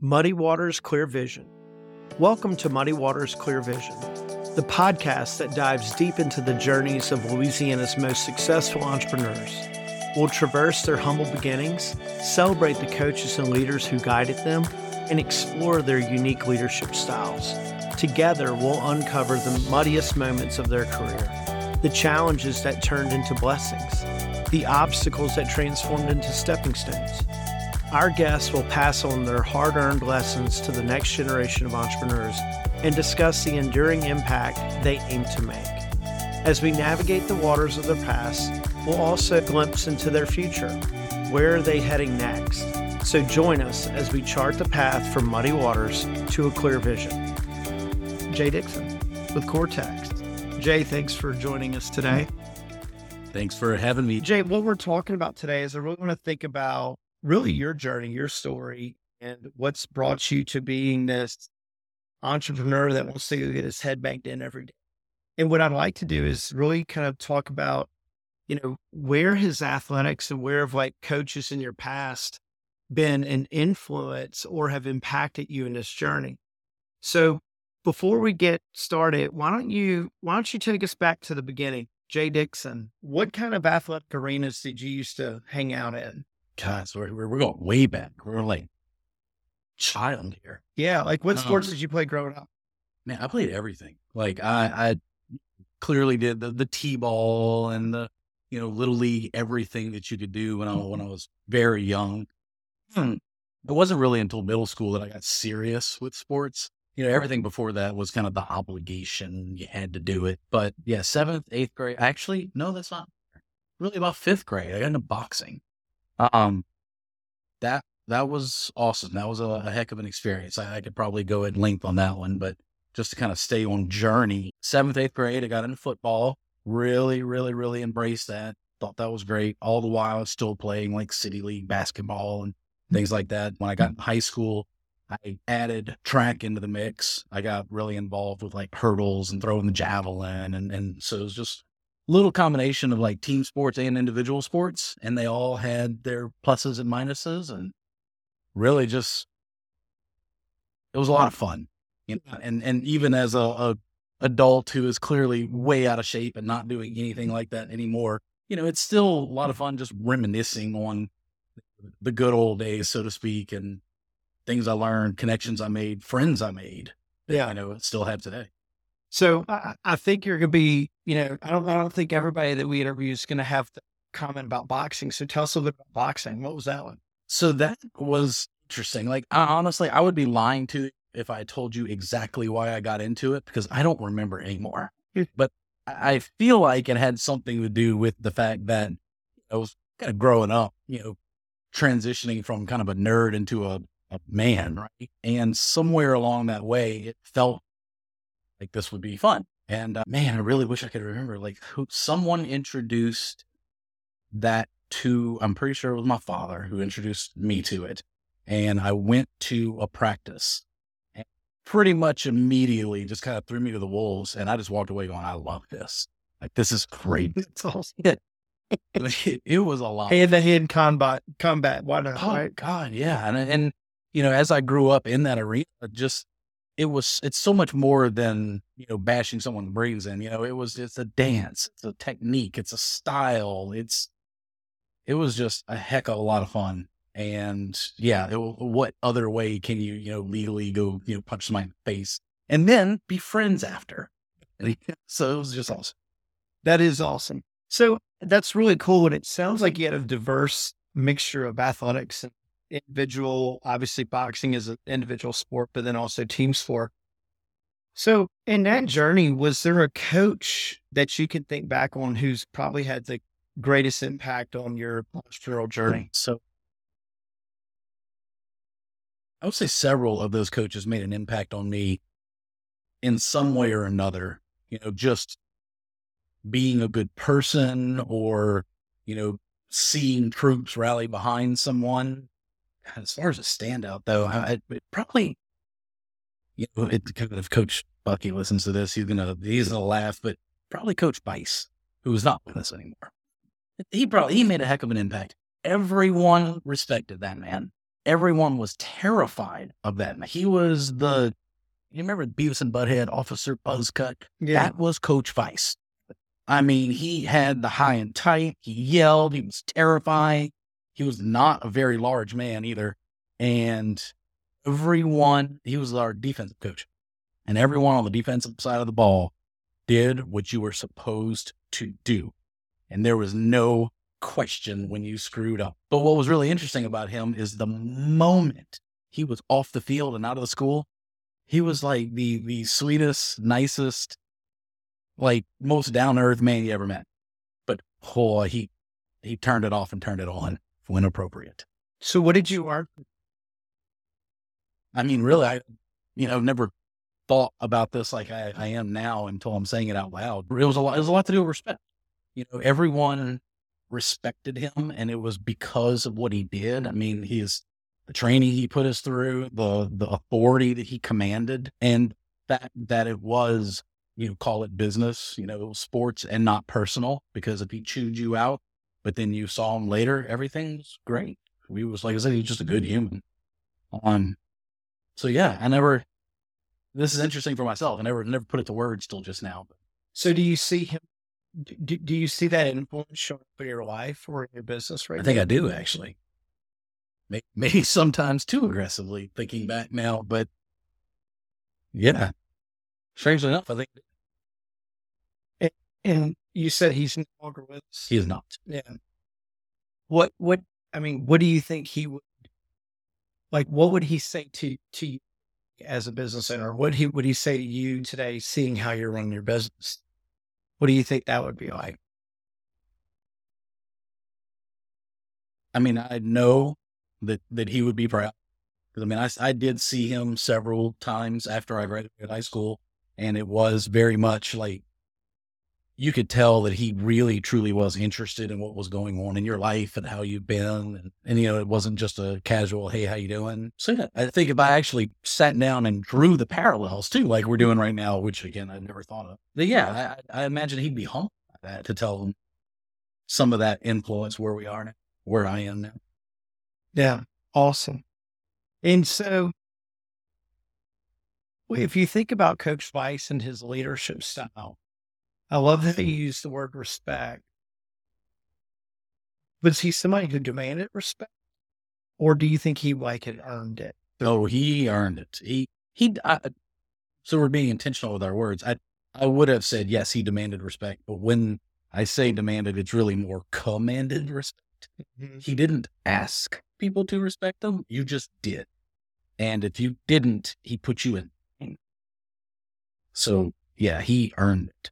Muddy Waters Clear Vision. Welcome to Muddy Waters Clear Vision, the podcast that dives deep into the journeys of Louisiana's most successful entrepreneurs. We'll traverse their humble beginnings, celebrate the coaches and leaders who guided them, and explore their unique leadership styles. Together, we'll uncover the muddiest moments of their career, the challenges that turned into blessings, the obstacles that transformed into stepping stones our guests will pass on their hard earned lessons to the next generation of entrepreneurs and discuss the enduring impact they aim to make. As we navigate the waters of their past, we'll also glimpse into their future. Where are they heading next? So join us as we chart the path from muddy waters to a clear vision. Jay Dixon with Coretechs. Jay, thanks for joining us today. Thanks for having me. Jay, what we're talking about today is I really want to think about really your journey, your story, and what's brought you to being this entrepreneur that wants to get his head banged in every day. And what I'd like to do is really kind of talk about, you know, where his athletics and where have like coaches in your past been an influence or have impacted you in this journey. So before we get started, why don't you why don't you take us back to the beginning? Jay Dixon, what kind of athletic arenas did you used to hang out in? God, so we're, we're going way back. We're like child here. Yeah. Like what sports um, did you play growing up? Man, I played everything. Like I, I clearly did the, the T-ball and the, you know, little league, everything that you could do when I, when I was very young. Hmm. It wasn't really until middle school that I got serious with sports. You know, everything before that was kind of the obligation. You had to do it. But yeah, seventh, eighth grade. Actually, no, that's not really about fifth grade. I got into boxing. Um, that that was awesome. That was a, a heck of an experience. I, I, could probably go at length on that one, but just to kind of stay on journey. Seventh, eighth grade, I got into football. Really, really, really embraced that. Thought that was great. All the while, still playing like city league basketball and things like that. When I got in high school, I added track into the mix. I got really involved with like hurdles and throwing the javelin, and and so it was just little combination of like team sports and individual sports, and they all had their pluses and minuses, and really just it was a lot of fun. You know? And and even as a, a adult who is clearly way out of shape and not doing anything like that anymore, you know, it's still a lot of mm-hmm. fun just reminiscing on the good old days, so to speak, and things I learned, connections I made, friends I made. yeah, I know still have today. So I, I think you're going to be, you know, I don't, I don't think everybody that we interview is going to have the comment about boxing. So tell us a little bit about boxing. What was that one? So that was interesting. Like I, honestly, I would be lying to if I told you exactly why I got into it because I don't remember anymore. But I feel like it had something to do with the fact that I was kind of growing up, you know, transitioning from kind of a nerd into a, a man, right? And somewhere along that way, it felt like this would be fun. And uh, man, I really wish I could remember like who someone introduced that to, I'm pretty sure it was my father who introduced me to it. And I went to a practice and pretty much immediately just kind of threw me to the wolves. And I just walked away going, I love this. Like, this is great. It's it, it was a lot. Hand to hand combat, combat. Why not? Oh, right? God. Yeah. And, and, you know, as I grew up in that arena, just it was it's so much more than you know bashing someone's brains in you know it was it's a dance it's a technique it's a style it's it was just a heck of a lot of fun and yeah it, what other way can you you know legally go you know punch somebody in the face and then be friends after? So it was just awesome. That is awesome. So that's really cool and it sounds like you had a diverse mixture of athletics and individual, obviously boxing is an individual sport, but then also team sport. So in that journey, was there a coach that you can think back on who's probably had the greatest impact on your entrepreneurial journey? So I would say several of those coaches made an impact on me in some way or another, you know, just being a good person or, you know, seeing troops rally behind someone as far as a standout, though, I, I probably, you know, it, if Coach Bucky listens to this, he's gonna he's gonna laugh, but probably Coach Vice, who is not with us anymore. He probably he made a heck of an impact. Everyone respected that man. everyone was terrified of that. Man. He was the, you remember Beavis and Butthead, Officer Buzzcut? Yeah. That was Coach Vice. I mean, he had the high and tight. He yelled. He was terrifying. He was not a very large man either. And everyone, he was our defensive coach. And everyone on the defensive side of the ball did what you were supposed to do. And there was no question when you screwed up. But what was really interesting about him is the moment he was off the field and out of the school, he was like the the sweetest, nicest, like most down earth man you ever met. But boy, he he turned it off and turned it on when appropriate. So what did you learn? I mean, really, I you know never thought about this like I, I am now until I'm saying it out loud. It was a lot. It was a lot to do with respect. You know, everyone respected him, and it was because of what he did. I mean, his the training he put us through, the the authority that he commanded, and that that it was you know call it business, you know, it was sports and not personal. Because if he chewed you out, but then you saw him later, everything's great. We was like I said, he's just a good human. Um, so yeah, I never. This is interesting for myself. I never never put it to words till just now. So do you see him? Do, do you see that influence showing up in your life or in your business right I think now? I do actually. Maybe sometimes too aggressively thinking back now, but yeah. Strangely enough, I think And you said he's no longer with us. he is not. Yeah. What what I mean, what do you think he would like what would he say to to you as a business owner? What he would he say to you today, seeing how you're running your business? What do you think that would be like? I mean, I know that that he would be proud. Because I mean, I, I did see him several times after I graduated high school, and it was very much like you could tell that he really truly was interested in what was going on in your life and how you've been, and, and you know, it wasn't just a casual "Hey, how you doing?" So yeah, I think if I actually sat down and drew the parallels too, like we're doing right now, which again I never thought of, then yeah, I, I imagine he'd be humbled by that to tell him some of that influence where we are now, where I am now. Yeah. Awesome. And so if you think about Coach Vice and his leadership style, I love that he used the word respect. Was he somebody who demanded respect? Or do you think he like had earned it? Oh, he earned it. He he. I, so we're being intentional with our words. I I would have said yes. He demanded respect, but when I say demanded, it's really more commanded respect. Mm-hmm. He didn't ask people to respect him. You just did, and if you didn't, he put you in. So yeah, he earned it.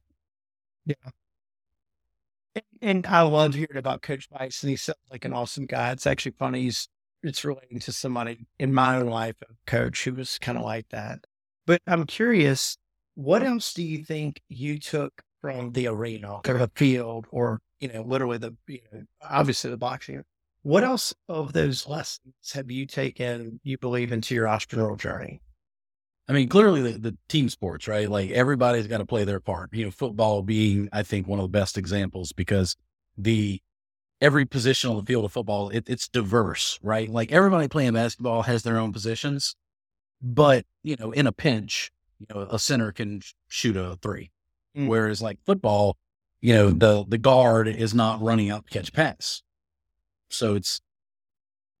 And, and I love hearing about Coach Vice, and he sounds like an awesome guy. It's actually funny. He's it's relating to somebody in my own life, a coach who was kind of like that. But I'm curious, what else do you think you took from the arena or the field, or you know, literally the you know, obviously the boxing? What else of those lessons have you taken? You believe into your entrepreneurial journey? I mean, clearly the, the team sports, right? Like everybody's got to play their part. You know, football being, I think, one of the best examples because the every position on the field of football, it, it's diverse, right? Like everybody playing basketball has their own positions, but you know, in a pinch, you know, a center can shoot a three, Mm. whereas like football, you know, the the guard is not running out to catch pass, so it's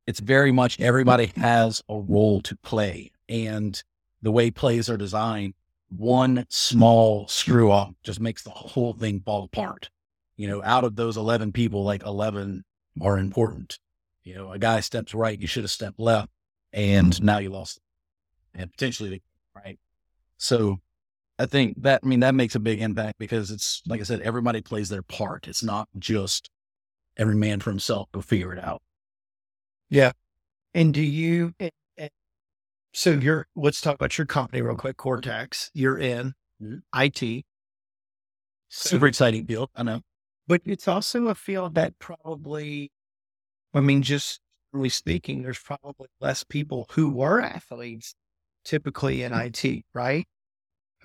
it's very much everybody has a role to play, and the way plays are designed, one small screw up just makes the whole thing fall apart. You know, out of those 11 people, like 11 are important. You know, a guy steps right, you should have stepped left, and now you lost. And potentially, right? So I think that, I mean, that makes a big impact because it's, like I said, everybody plays their part. It's not just every man for himself, go figure it out. Yeah. And do you? So you're. Let's talk about your company real quick. Coretechs. You're in Mhm. IT. So- Super exciting field. I know. but it's also a field that probably. I mean, just generally speaking, there's probably less people who were athletes, typically in IT, right?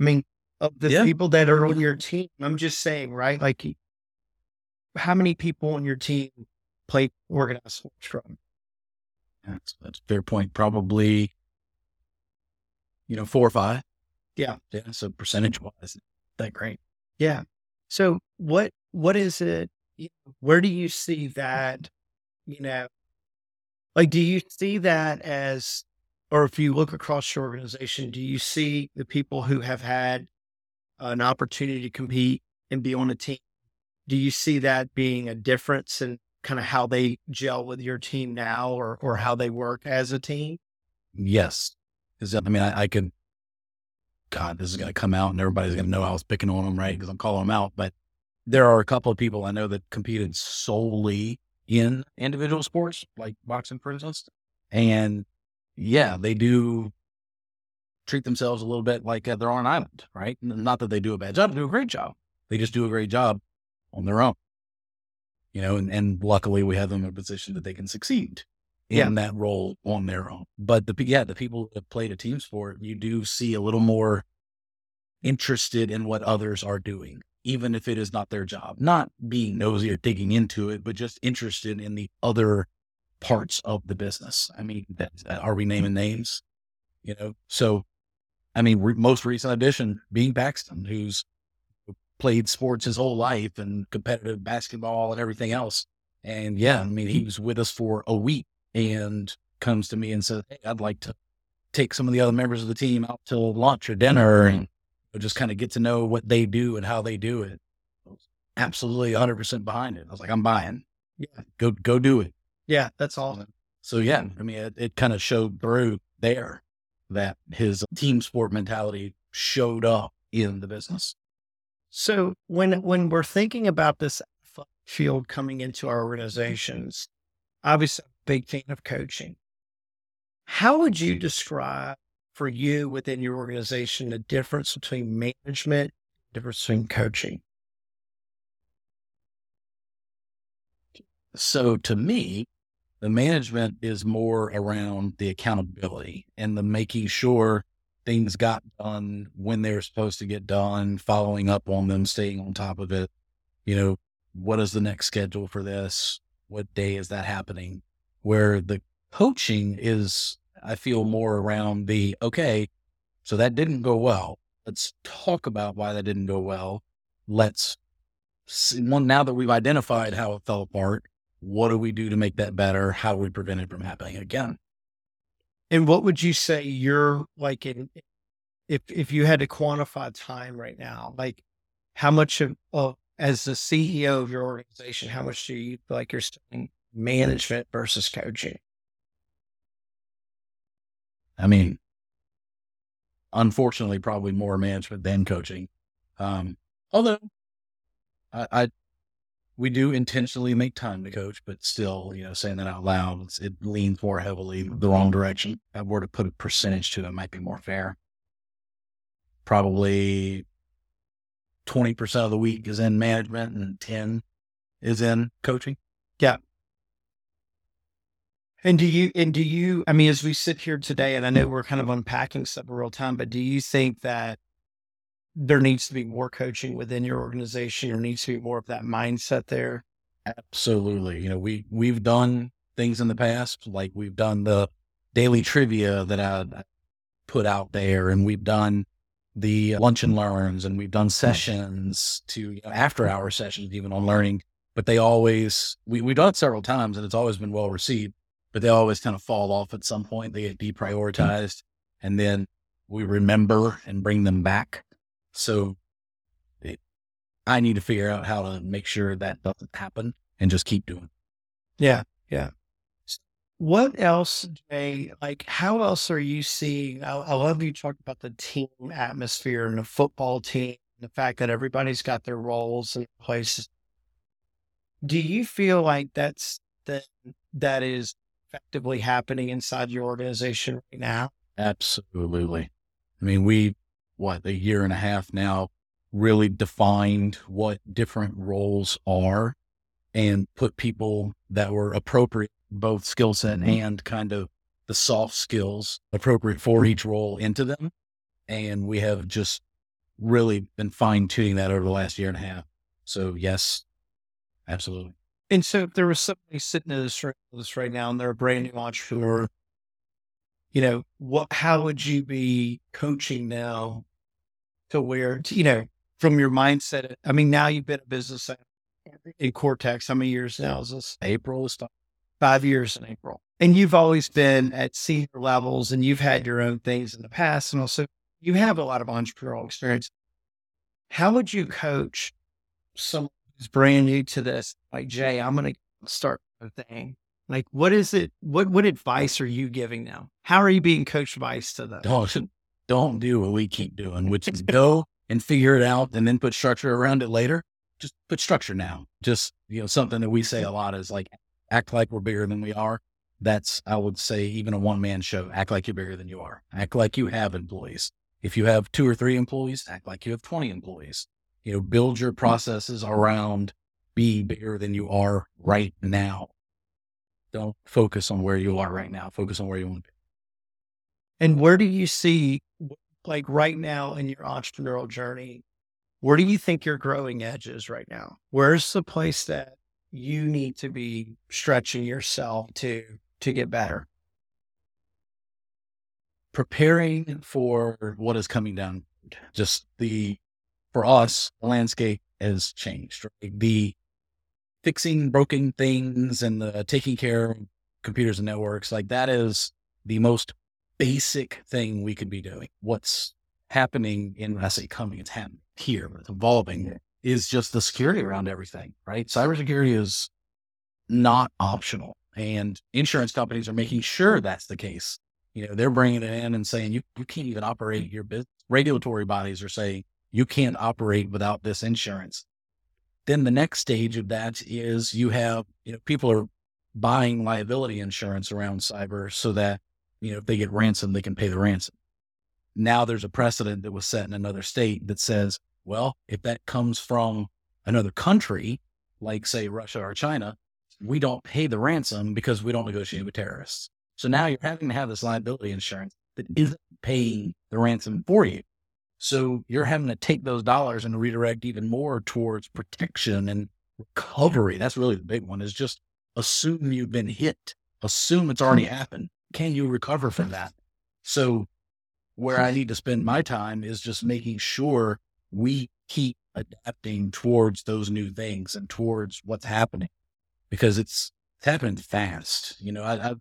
I mean, of the Yeah. people that are on your team, I'm just saying, right? Like, how many people on your team play organized sports from? That's, that's a fair point. Probably, you know, four or five. Yeah. Yeah. So percentage wise, that great. Yeah. So what what is it? Where do you see that? You know, like do you see that as, or if you look across your organization, do you see the people who have had an opportunity to compete and be on a team? Do you see that being a difference in kind of how they gel with your team now, or or how they work as a team? Yes, because I mean, I, I could God, this is going to come out and everybody's going to know I was picking on them, right? Because I'm calling them out. But there are a couple of people I know that competed solely in individual sports, like boxing, for instance. And yeah, they do treat themselves a little bit like uh, they're on an island, right? Not that they do a bad job, they do a great job. They just do a great job on their own, you know, and, and luckily we have them in a position that they can succeed in yeah. that role on their own. But the yeah, the people that played a team sport, you do see a little more interested in what others are doing, even if it is not their job. Not being nosy or digging into it, but just interested in the other parts of the business. I mean, that, are we naming names? You know, so I mean, re- most recent addition being Paxton, who's played sports his whole life and competitive basketball and everything else. And yeah, I mean, he was with us for a week and comes to me and says, Hey, I'd like to take some of the other members of the team out to lunch or dinner mm-hmm. and just kind of get to know what they do and how they do it. Absolutely 100% behind it. I was like, I'm buying. Yeah. Go, go do it. Yeah. That's awesome. So, yeah, I mean, it, it kind of showed through there that his team sport mentality showed up in the business. So when when we're thinking about this field coming into our organizations, obviously big fan of coaching. How would you describe for you within your organization the difference between management, difference between coaching? So to me, the management is more around the accountability and the making sure things got done when they were supposed to get done, following up on them, staying on top of it. You know, what is the next schedule for this? What day is that happening? Where the coaching is, I feel more around the, okay, so that didn't go well. Let's talk about why that didn't go well. Let's, see, well, now that we've identified how it fell apart, what do we do to make that better? How do we prevent it from happening again? And what would you say you're like in, if, if you had to quantify time right now, like how much of, as the CEO of your organization, how much do you feel like you're spending management versus coaching? I mean, unfortunately, probably more management than coaching. Um, although I, I, we do intentionally make time to coach, but still, you know, saying that out loud, it leans more heavily the wrong direction. If I were to put a percentage to it, might be more fair. Probably 20% of the week is in management and 10 is in coaching. Yeah. And do you, and do you, I mean, as we sit here today, and I know we're kind of unpacking stuff in real time, but do you think that there needs to be more coaching within your organization or needs to be more of that mindset there? Absolutely. You know, we, we've done things in the past, like we've done the daily trivia that I put out there, and we've done the lunch and learns, and we've done sessions to you know, after hour sessions, even on learning. But they always, we, we've done it several times and it's always been well received but they always kind of fall off at some point. They get hmm. deprioritized and then we remember and bring them back. So it, I need to figure out how to make sure that doesn't happen and just keep doing. Yeah. Yeah. What else, Jay? Like, how else are you seeing? I, I love you talk about the team atmosphere and the football team, the fact that everybody's got their roles and places. Do you feel like that's that that is effectively happening inside your organization right now? Absolutely. I mean, we, what, a year and a half now, really defined what different roles are and put people that were appropriate, both skill set mm-hmm. and kind of the soft skills appropriate for each role into them. And we have just really been fine tuning that over the last year and a half. So, yes, absolutely. And so if there was somebody sitting in this, this right now and they're a brand new entrepreneur, you know, what, how would you be coaching now to where, to, you know, from your mindset? I mean, now you've been a business in Coretechs. How many years now is this? April is five years in April. And you've always been at senior levels and you've had your own things in the past. And also you have a lot of entrepreneurial experience. How would you coach someone who's brand new to this? Like, Jay, I'm going to start a thing. Like, what is it? What, what advice are you giving them? How are you being coached advice to them? Don't, don't do what we keep doing, which is go and figure it out and then put structure around it later. Just put structure now. Just, you know, something that we say a lot is like, act like we're bigger than we are. That's, I would say, even a one man show. Act like you're bigger than you are. Act like you have employees. If you have two or three employees, act like you have 20 employees. You know, build your processes around be bigger than you are right now. Don't focus on where you are right now. Focus on where you want to be. And where do you see, like right now in your entrepreneurial journey, where do you think your growing edge is right now? Where's the place that you need to be stretching yourself to to get better preparing for what is coming down just the for us the landscape has changed right? the fixing broken things and the taking care of computers and networks like that is the most basic thing we could be doing what's happening in i say coming it's happening here it's evolving is just the security around everything, right? Cybersecurity is not optional. And insurance companies are making sure that's the case. You know, they're bringing it in and saying, you, you can't even operate your business. Regulatory bodies are saying, you can't operate without this insurance. Then the next stage of that is you have, you know, people are buying liability insurance around cyber so that, you know, if they get ransom, they can pay the ransom. Now there's a precedent that was set in another state that says well, if that comes from another country, like say Russia or China, we don't pay the ransom because we don't negotiate with terrorists. So now you're having to have this liability insurance that isn't paying the ransom for you. So you're having to take those dollars and redirect even more towards protection and recovery. That's really the big one is just assume you've been hit, assume it's already mm-hmm. happened. Can you recover from that? So where I mm-hmm. need to spend my time is just making sure we keep adapting towards those new things and towards what's happening because it's, it's happening fast. You know, I, have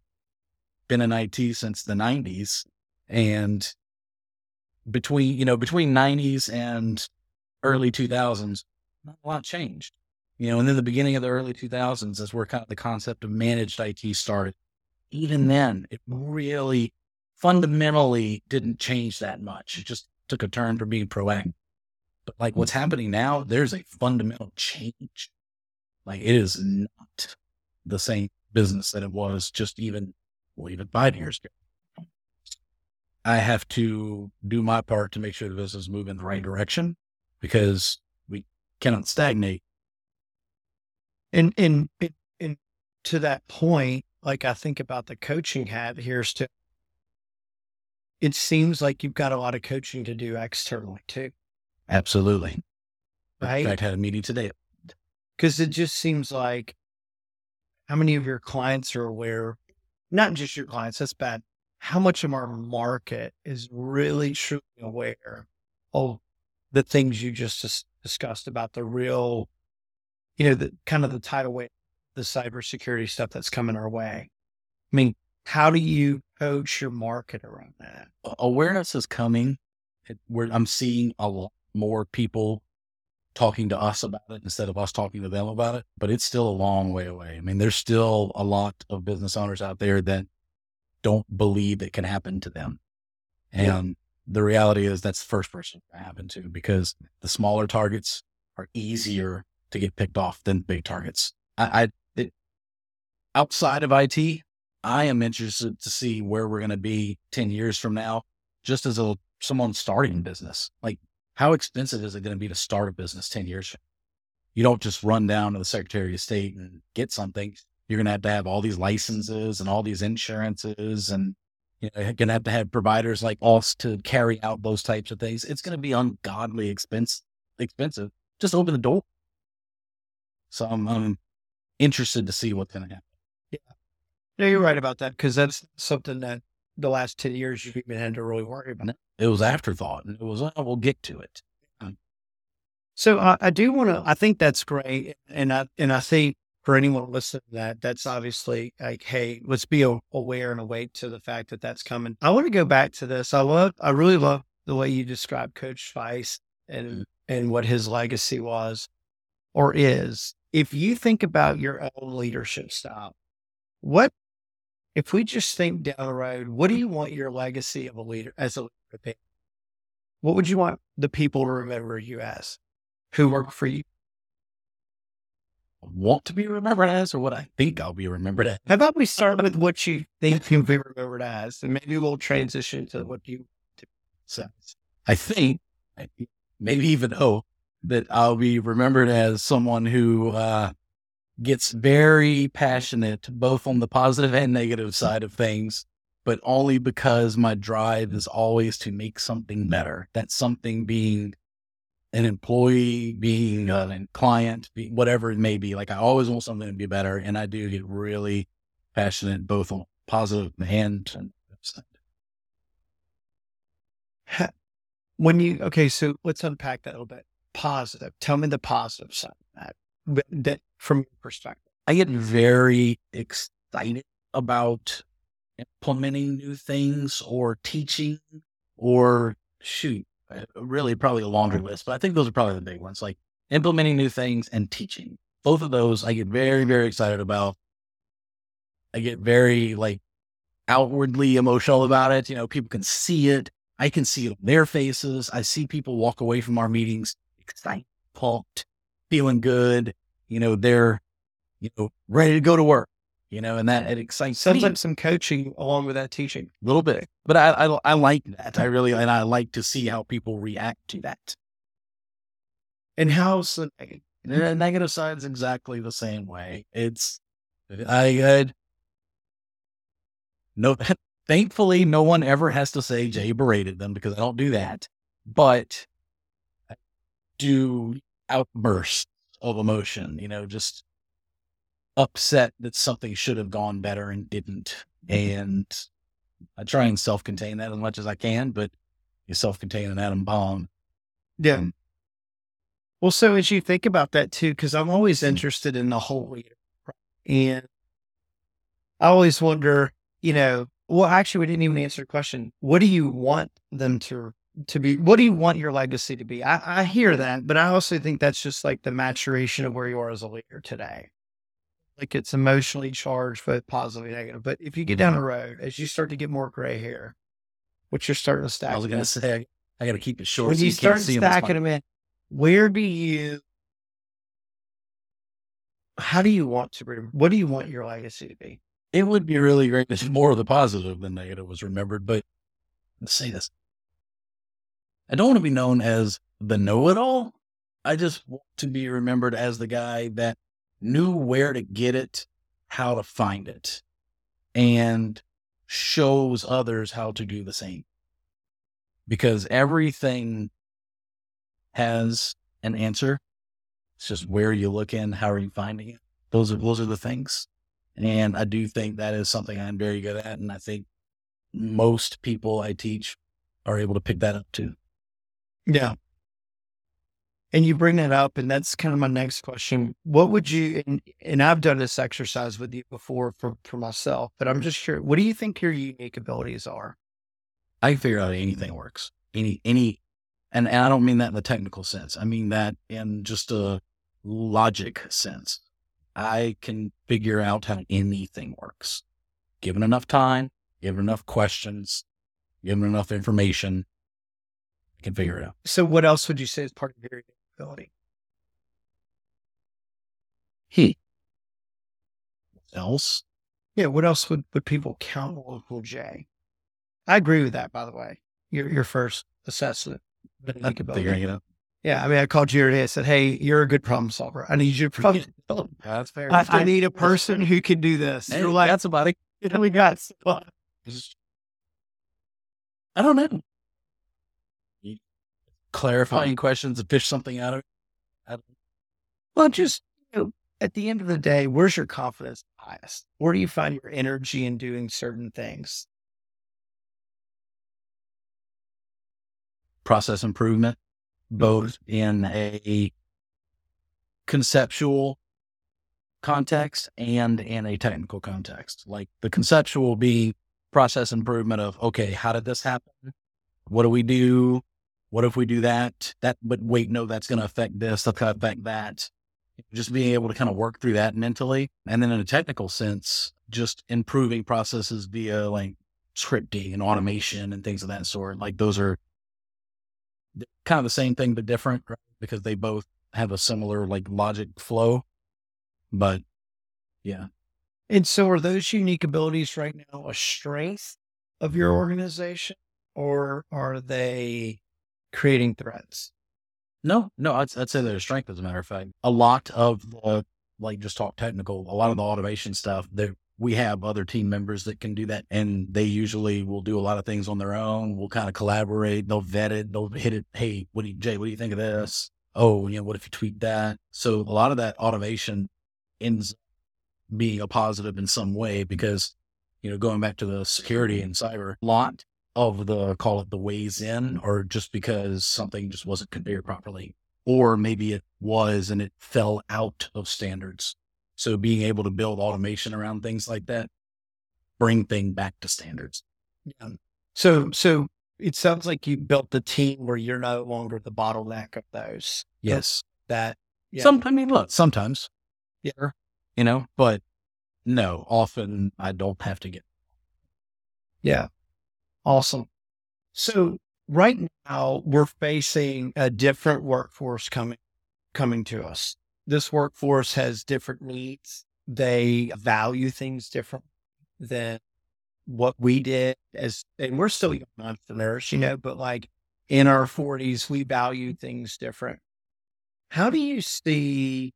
been in IT since the 90s and between, you know, between 90s and mm-hmm. early 2000s, not a lot changed. You know, and then the beginning of the early 2000s is where kind of the concept of managed IT started. Even then, it really fundamentally didn't change that much. It just took a turn for being proactive. But like what's mm-hmm. happening now, there's a fundamental change. Like it is not the same business that it was just even, well, even five years ago. I have to do my part to make sure the business move in the right direction because we cannot stagnate. And, and, and to that point, like I think about the coaching hat here's to, it seems like you've got a lot of coaching to do externally too. Absolutely. Right. In fact, I had a meeting today. Because it just seems like how many of your clients are aware, not just your clients, that's bad. How much of our market is really truly aware of the things you just dis- discussed about the real, you know, the kind of the tidal wave, the cybersecurity stuff that's coming our way. I mean, how do you coach your market around that? Awareness is coming. It, I'm seeing a lot more people talking to us about it instead of us talking to them about it, but it's still a long way away. I mean, there's still a lot of business owners out there that don't believe it can happen to them. And yeah. the reality is that's the first person to happen to because the smaller targets are easier to get picked off than big targets. I, I it, outside of IT, I am interested to see where we're going to be 10 years from now, just as a someone starting business. Like how expensive is it going to be to start a business 10 years from You don't just run down to the Secretary of State and get something. You're going to have to have all these licenses and all these insurances and you know, you're going to have to have providers like us to carry out those types of things. It's going to be ungodly expense, expensive. Just open the door. So I'm, I'm interested to see what's going to happen. Yeah. No, you're right about that because that's something that the last 10 years you've even had to really worry about. It was afterthought, and it was, oh, we'll get to it. So uh, I do want to, I think that's great. And I, and I think for anyone listening to that, that's obviously like, hey, let's be aware and awake to the fact that that's coming. I want to go back to this. I love, I really love the way you described Coach Vice and, mm-hmm. and what his legacy was or is. If you think about your own leadership style, what, if we just think down the road, what do you want your legacy of a leader as a leader to be? What would you want the people to remember you as who work for you? Want to be remembered as or what I think I'll be remembered as. How about we start with what you think you'll be remembered as, and maybe we'll transition to what you so I think, maybe even hope that I'll be remembered as someone who uh, gets very passionate, both on the positive and negative side of things, but only because my drive is always to make something better. That something being an employee, being a client, being whatever it may be. Like I always want something to be better. And I do get really passionate both on positive and negative side. When you, okay, so let's unpack that a little bit. Positive. Tell me the positive side of that, that from your perspective. I get very excited about implementing new things or teaching or shoot, uh, Uh, really probably a laundry list, but I think those are probably the big ones like implementing new things and teaching. Both of those I get very, very excited about. I get very like outwardly emotional about it. You know, people can see it. I can see it on their faces. I see people walk away from our meetings excited, pumped, feeling good. You know, they're, you know, ready to go to work you know, and that it excites Sounds like some coaching along with that teaching. A little bit, but I, I, I like that. I really, and I like to see how people react to that. And how the negative? The negative side is exactly the same way. It's, I, had no, thankfully, no one ever has to say Jay berated them because I don't do that, but I do outbursts of emotion, you know, just upset that something should have gone better and didn't. And I try and self contain that as much as I can, but you self contain an atom bomb. Yeah. Um, well, so as you think about that too, because I'm always interested in the whole leader. And I always wonder, you know, well, actually, we didn't even answer the question. What do you want them to to be? What do you want your legacy to be? I, I hear that, but I also think that's just like the maturation of where you are as a leader today like it's emotionally charged, both positive and negative. But if you get down mm-hmm. the road, as you start to get more gray hair, which you're starting to stack, I was going to say, I got to keep it short. When so you, you start stacking them in, where do you, how do you want to, what do you want your legacy to be? It would be really great if more of the positive than negative was remembered. But let's say this I don't want to be known as the know it all. I just want to be remembered as the guy that knew where to get it, how to find it, and shows others how to do the same. Because everything has an answer. It's just where you look in, how are you finding it? Those are those are the things. And I do think that is something I'm very good at. And I think most people I teach are able to pick that up too. Yeah. And you bring that up, and that's kind of my next question. What would you, and, and I've done this exercise with you before for, for myself, but I'm just curious, what do you think your unique abilities are? I can figure out anything works. Any, any, and, and I don't mean that in the technical sense. I mean that in just a logic sense. I can figure out how anything works. Given enough time, given enough questions, given enough information, I can figure it out. So, what else would you say is part of your ability. He. Else? Yeah. What else would, would people count local J? I agree with that, by the way. Your your first assessment. Figuring it out. Yeah, I mean, I called you today. I said, "Hey, you're a good problem solver. I need you to problem solve." Oh, that's fair. I, I, need a person who can do this. Hey, you're like, got somebody. We got. I don't know clarifying questions to fish something out of it? Well, just you know, at the end of the day, where's your confidence highest? Where do you find your energy in doing certain things? Process improvement, mm-hmm. both in a conceptual context and in a technical context. Like the conceptual being process improvement of, okay, how did this happen? What do we do? What if we do that? That, but wait, no, that's going to affect this. That's going to affect that. Just being able to kind of work through that mentally. And then in a technical sense, just improving processes via like scripting and automation and things of that sort. Like those are kind of the same thing, but different, right? Because they both have a similar like logic flow. But yeah. And so are those unique abilities right now a strength of your mm-hmm. organization or are they creating threats? No, no, I'd, I'd say they're a strength. As a matter of fact, a lot of the like just talk technical, a lot of the automation stuff that we have other team members that can do that, and they usually will do a lot of things on their own. We'll kind of collaborate. They'll vet it. They'll hit it. Hey, what do you, Jay? What do you think of this? Oh, you know, what if you tweak that? So a lot of that automation ends being a positive in some way because you know going back to the security and cyber lot of the call it the ways in or just because something just wasn't configured properly or maybe it was and it fell out of standards. So being able to build automation around things like that bring thing back to standards. Yeah. So so it sounds like you built the team where you're no longer the bottleneck of those yes. that yeah. some i mean look sometimes. Yeah. You know but no often i don't have to get yeah Awesome. So right now we're facing a different workforce coming coming to us. This workforce has different needs. They value things different than what we did as and we're still young entrepreneurs, you know, but like in our 40s, we value things different. How do you see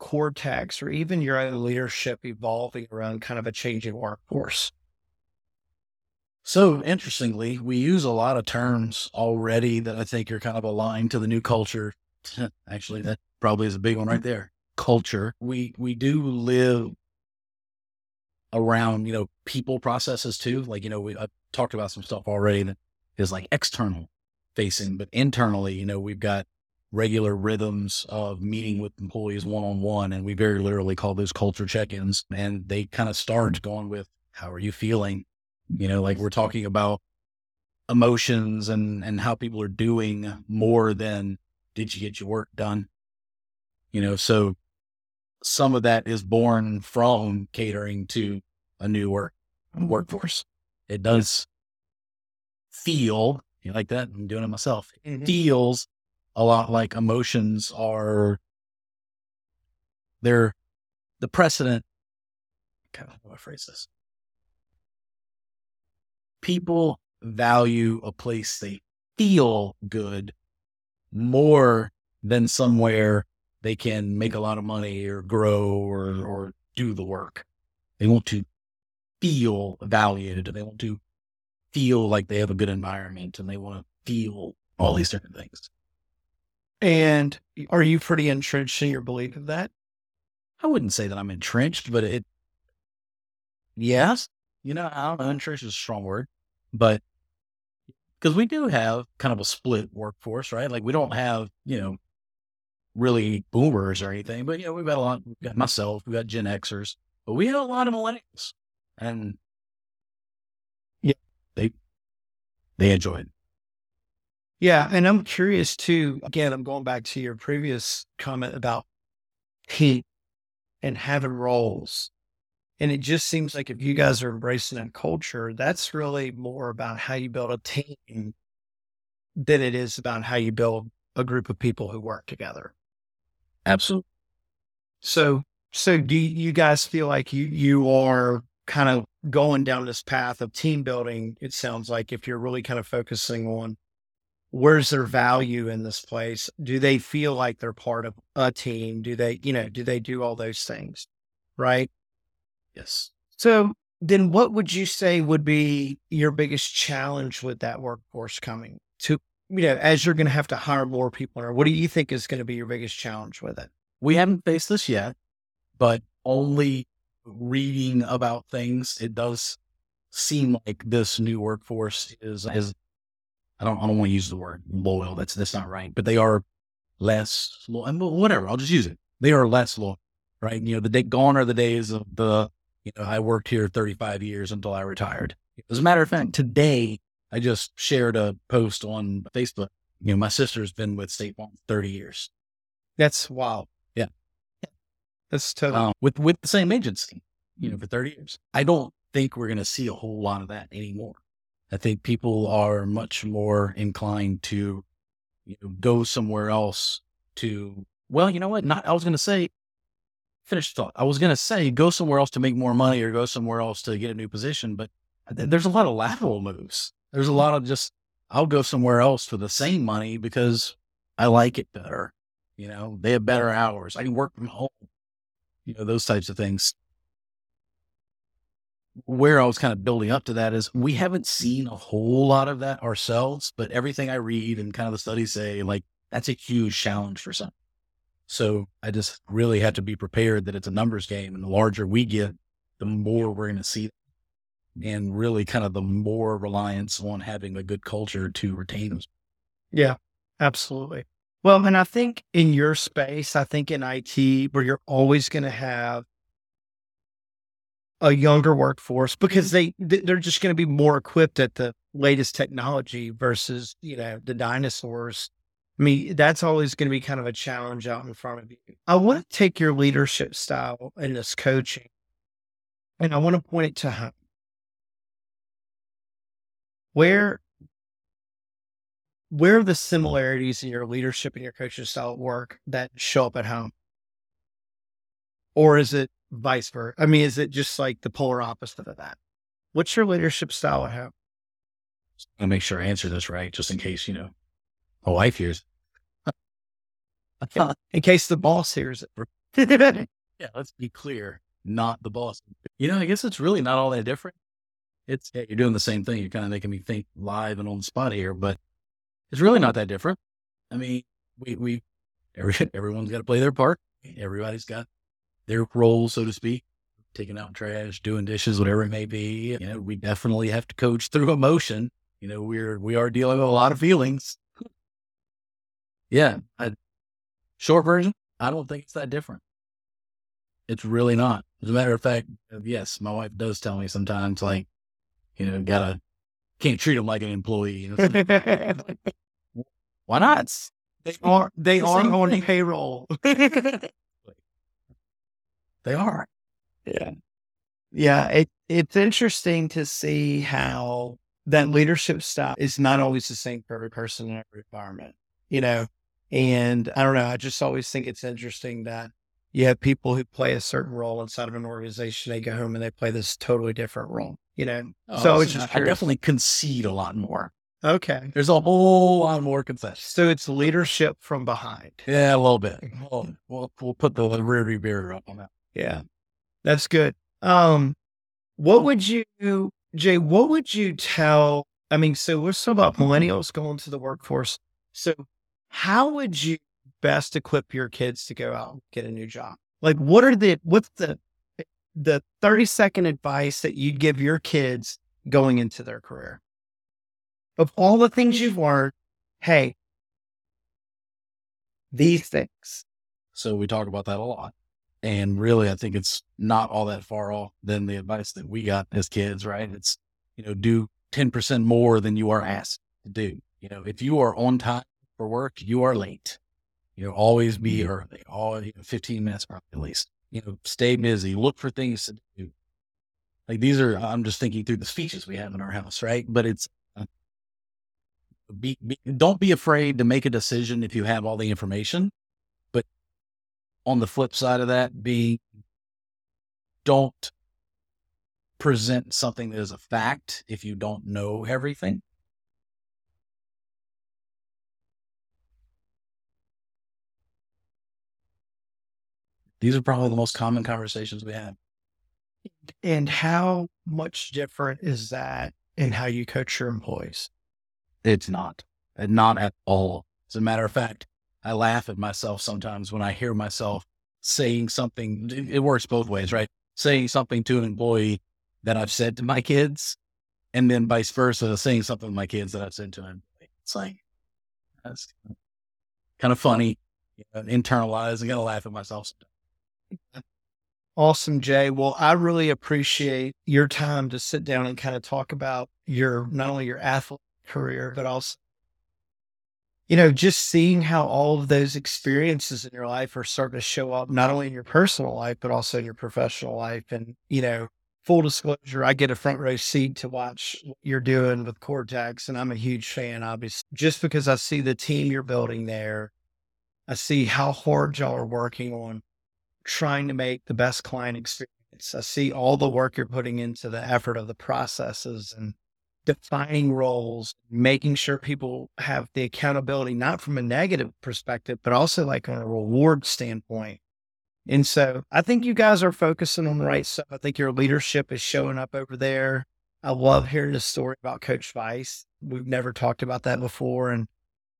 Coretechs or even your own leadership evolving around kind of a changing workforce? So interestingly, we use a lot of terms already that I think are kind of aligned to the new culture. Actually, that probably is a big one right mm-hmm. there. Culture. We we do live around, you know, people processes too. Like, you know, we I've talked about some stuff already that is like external facing, but internally, you know, we've got regular rhythms of meeting with employees one on one. And we very literally call those culture check ins. And they kind of start mm-hmm. going with, How are you feeling? You know, like we're talking about emotions and and how people are doing more than did you get your work done? You know, so some of that is born from catering to a new work mm-hmm. workforce. It does feel you like that. I'm doing it myself. Mm-hmm. Feels a lot like emotions are they're the precedent. Kind of how do I phrase this? People value a place they feel good more than somewhere they can make a lot of money or grow or, or do the work. They want to feel valued. They want to feel like they have a good environment and they want to feel all these different things. And are you pretty entrenched in your belief of that? I wouldn't say that I'm entrenched, but it, yes, you know, I don't know, entrenched is a strong word but because we do have kind of a split workforce, right? Like we don't have, you know, really boomers or anything, but you know, we've got a lot, we've got myself, we've got Gen Xers, but we have a lot of millennials and yeah, they, they enjoy it. Yeah. And I'm curious too. Again, I'm going back to your previous comment about heat and having roles. And it just seems like if you guys are embracing that culture, that's really more about how you build a team than it is about how you build a group of people who work together. Absolutely. So, so do you guys feel like you you are kind of going down this path of team building? It sounds like if you're really kind of focusing on where's their value in this place, do they feel like they're part of a team? Do they, you know, do they do all those things? Right. Yes. So then what would you say would be your biggest challenge with that workforce coming to, you know, as you're going to have to hire more people or what do you think is going to be your biggest challenge with it? We haven't faced this yet, but only reading about things, it does seem like this new workforce is is I don't I don't want to use the word loyal. That's that's not right. But they are less loyal. Whatever. I'll just use it. They are less loyal, right? You know, the day gone are the days of the you know I worked here 35 years until I retired. As a matter of fact, today I just shared a post on Facebook. You know, my sister's been with State Farm 30 years. That's wow. Yeah. That's totally um, with with the same agency, you know, for 30 years. I don't think we're going to see a whole lot of that anymore. I think people are much more inclined to you know, go somewhere else to, well, you know what? Not, I was going to say, finish the thought. I was going to say, go somewhere else to make more money or go somewhere else to get a new position. But there's a lot of lateral moves. There's a mm-hmm. lot of just, I'll go somewhere else for the same money because I like it better. You know, they have better hours. I can work from home. You know, those types of things where I was kind of building up to that is we haven't seen a whole lot of that ourselves, but everything I read and kind of the studies say like that's a huge challenge for some. So I just really had to be prepared that it's a numbers game and the larger we get, the more we're going to see and really kind of the more reliance on having a good culture to retain them. Yeah, absolutely. Well, and I think in your space, I think in IT, where you're always going to have a younger workforce because mm-hmm. they they're just going to be more equipped at the latest technology versus you know the dinosaurs. I mean, that's always going to be kind of a challenge out in front of you. I want to mm-hmm. take your leadership style in this coaching, and I want to point it to home. Where where are the similarities in your leadership and your coaching style at work that show up at home? Or is it vice versa? I mean, is it just like the polar opposite of that? What's your leadership style at home? I'll make sure I answer this right, just in case, you know, my wife hears. in case the boss hears it. yeah, let's be clear, not the boss. You know, I guess it's really not all that different. It's yeah, you're doing the same thing. You're kind of making me think live and on the spot here, but it's really not that different. I mean, we we every, everyone's got to play their part. Everybody's got their role, so to speak, taking out trash, doing dishes, whatever it may be. You know, we definitely have to coach through emotion. You know, we're we are dealing with a lot of feelings. Yeah, I, short version, I don't think it's that different. It's really not. As a matter of fact, uh, yes, my wife does tell me sometimes, like, you know, gotta can't treat them like an employee. You know? Why not? They are they are on payroll. They are. Yeah. Yeah. It, it's interesting to see how that leadership style is not always the same for every person in every environment, you know? And I don't know. I just always think it's interesting that you have people who play a certain role inside of an organization. They go home and they play this totally different role, you know? Oh, so it's just, I definitely concede a lot more. Okay. There's a whole lot more concession. So it's leadership from behind. Yeah, a little bit. We'll, we'll, we'll put the rearview mirror up on that. Yeah. That's good. Um, what would you, Jay, what would you tell? I mean, so we're still about millennials going to the workforce. So how would you best equip your kids to go out and get a new job? Like what are the, what's the, the 30 second advice that you'd give your kids going into their career? Of all the things you've learned, hey, these things. So we talk about that a lot. And really, I think it's not all that far off than the advice that we got as kids, right? It's, you know, do 10% more than you are asked to do. You know, if you are on time for work, you are late. You know, always be mm-hmm. early, all you know, 15 minutes early at least. You know, stay busy, look for things to do. Like these are, I'm just thinking through the speeches we have in our house, right? But it's, uh, be, be, don't be afraid to make a decision if you have all the information But on the flip side of that be don't present something that is a fact if you don't know everything. These are probably the most common conversations we have. And how much different is that in how you coach your employees? It's not, not at all. As a matter of fact, I laugh at myself sometimes when I hear myself saying something. It, works both ways, right? Saying something to an employee that I've said to my kids, and then vice versa, saying something to my kids that I've said to them. It's like that's kind of funny, you know, internalize. I gotta laugh at myself. Awesome, Jay. Well, I really appreciate your time to sit down and kind of talk about your not only your athlete career, but also, you know, just seeing how all of those experiences in your life are starting to show up, not only in your personal life, but also in your professional life. And, you know, full disclosure, I get a front row seat to watch what you're doing with Coretechs, and I'm a huge fan, obviously, just because I see the team you're building there. I see how hard y'all are working on trying to make the best client experience. I see all the work you're putting into the effort of the processes and defining roles, making sure people have the accountability, not from a negative perspective, but also like on a reward standpoint. And so I think you guys are focusing on the right stuff. I think your leadership is showing up over there. I love hearing the story about Coach Vice. We've never talked about that before. And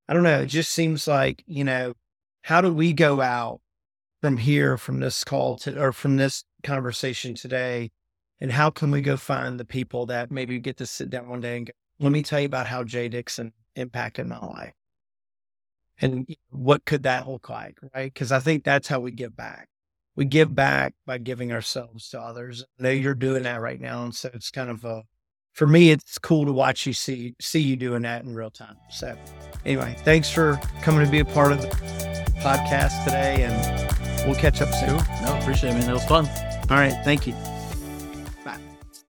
I don't know, it just seems like, you know, how do we go out from here, from this call to, or from this conversation today? And how can we go find the people that maybe get to sit down one day and go, let me tell you about how Jay Dixon impacted my life? And what could that look like? Right. Cause I think that's how we give back. We give back by giving ourselves to others. I know you're doing that right now. And so it's kind of a, for me, it's cool to watch you see, see you doing that in real time. So anyway, thanks for coming to be a part of the podcast today and we'll catch up soon. No, appreciate it, man. That was fun. All right. Thank you.